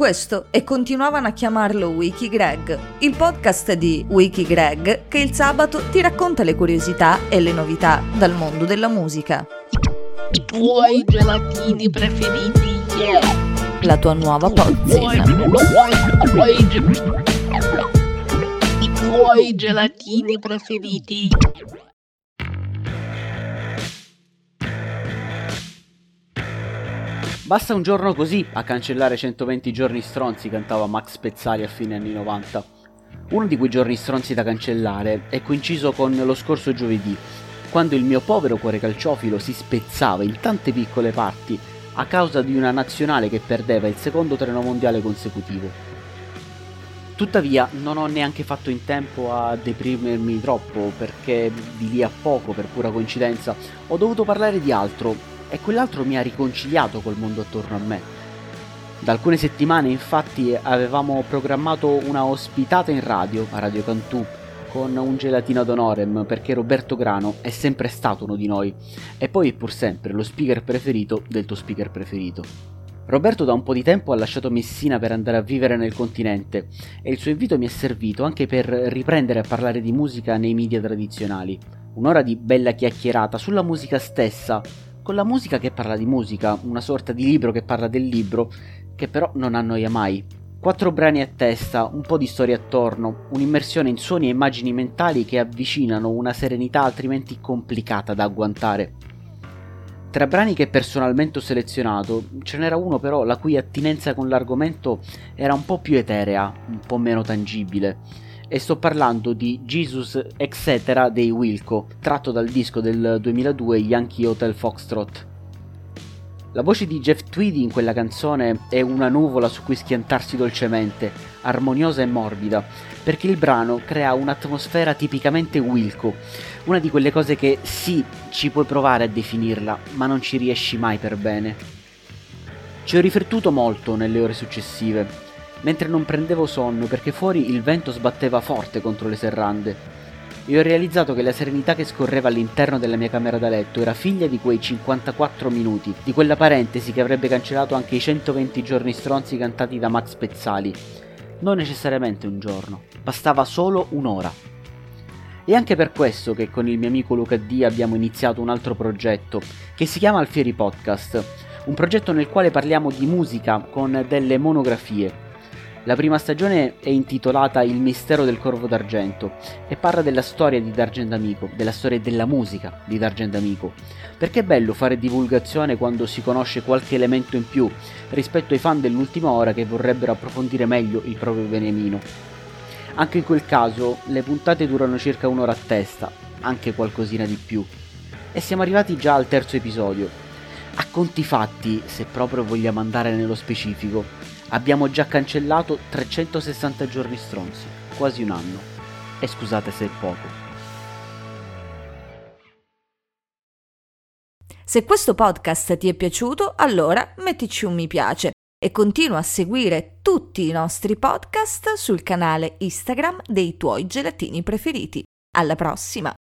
Questo e continuavano a chiamarlo Wiki Greg, il podcast di Wiki Greg che il sabato ti racconta le curiosità e le novità dal mondo della musica. I tuoi gelatini preferiti. La tua nuova pozzina. I tuoi gelatini preferiti. Basta un giorno così a cancellare 120 giorni stronzi, cantava Max Pezzali a fine anni 90. Uno di quei giorni stronzi da cancellare è coinciso con lo scorso giovedì, quando il mio povero cuore calciofilo si spezzava in tante piccole parti a causa di una nazionale che perdeva il secondo treno mondiale consecutivo. Tuttavia non ho neanche fatto in tempo a deprimermi troppo perché di lì a poco, per pura coincidenza, ho dovuto parlare di altro e quell'altro mi ha riconciliato col mondo attorno a me. Da alcune settimane infatti avevamo programmato una ospitata in radio, a Radio Cantù, con un gelatino ad honorem perché Roberto Grano è sempre stato uno di noi e poi è pur sempre lo speaker preferito del tuo speaker preferito. Roberto da un po' di tempo ha lasciato Messina per andare a vivere nel continente e il suo invito mi è servito anche per riprendere a parlare di musica nei media tradizionali. Un'ora di bella chiacchierata sulla musica stessa, con la musica che parla di musica, una sorta di libro che parla del libro, che però non annoia mai. Quattro brani a testa, un po' di storia attorno, un'immersione in suoni e immagini mentali che avvicinano una serenità altrimenti complicata da agguantare. Tra brani che personalmente ho selezionato, ce n'era uno però la cui attinenza con l'argomento era un po' più eterea, un po' meno tangibile e sto parlando di Jesus Etc. dei Wilco, tratto dal disco del 2002 Yankee Hotel Foxtrot. La voce di Jeff Tweedy in quella canzone è una nuvola su cui schiantarsi dolcemente, armoniosa e morbida, perché il brano crea un'atmosfera tipicamente Wilco, una di quelle cose che sì, ci puoi provare a definirla, ma non ci riesci mai per bene. Ci ho riflettuto molto nelle ore successive, mentre non prendevo sonno perché fuori il vento sbatteva forte contro le serrande. E ho realizzato che la serenità che scorreva all'interno della mia camera da letto era figlia di quei 54 minuti, di quella parentesi che avrebbe cancellato anche i 120 giorni stronzi cantati da Max Pezzali. Non necessariamente un giorno, bastava solo un'ora. E anche per questo che con il mio amico Luca D abbiamo iniziato un altro progetto, che si chiama Alfieri Podcast, un progetto nel quale parliamo di musica con delle monografie, la prima stagione è intitolata Il mistero del corvo d'argento e parla della storia di D'Argento della storia della musica di D'Argento Perché è bello fare divulgazione quando si conosce qualche elemento in più rispetto ai fan dell'ultima ora che vorrebbero approfondire meglio il proprio beniamino. Anche in quel caso le puntate durano circa un'ora a testa, anche qualcosina di più. E siamo arrivati già al terzo episodio. A conti fatti, se proprio vogliamo andare nello specifico, Abbiamo già cancellato 360 giorni stronzi, quasi un anno. E scusate se è poco. Se questo podcast ti è piaciuto, allora mettici un mi piace e continua a seguire tutti i nostri podcast sul canale Instagram dei tuoi gelatini preferiti. Alla prossima!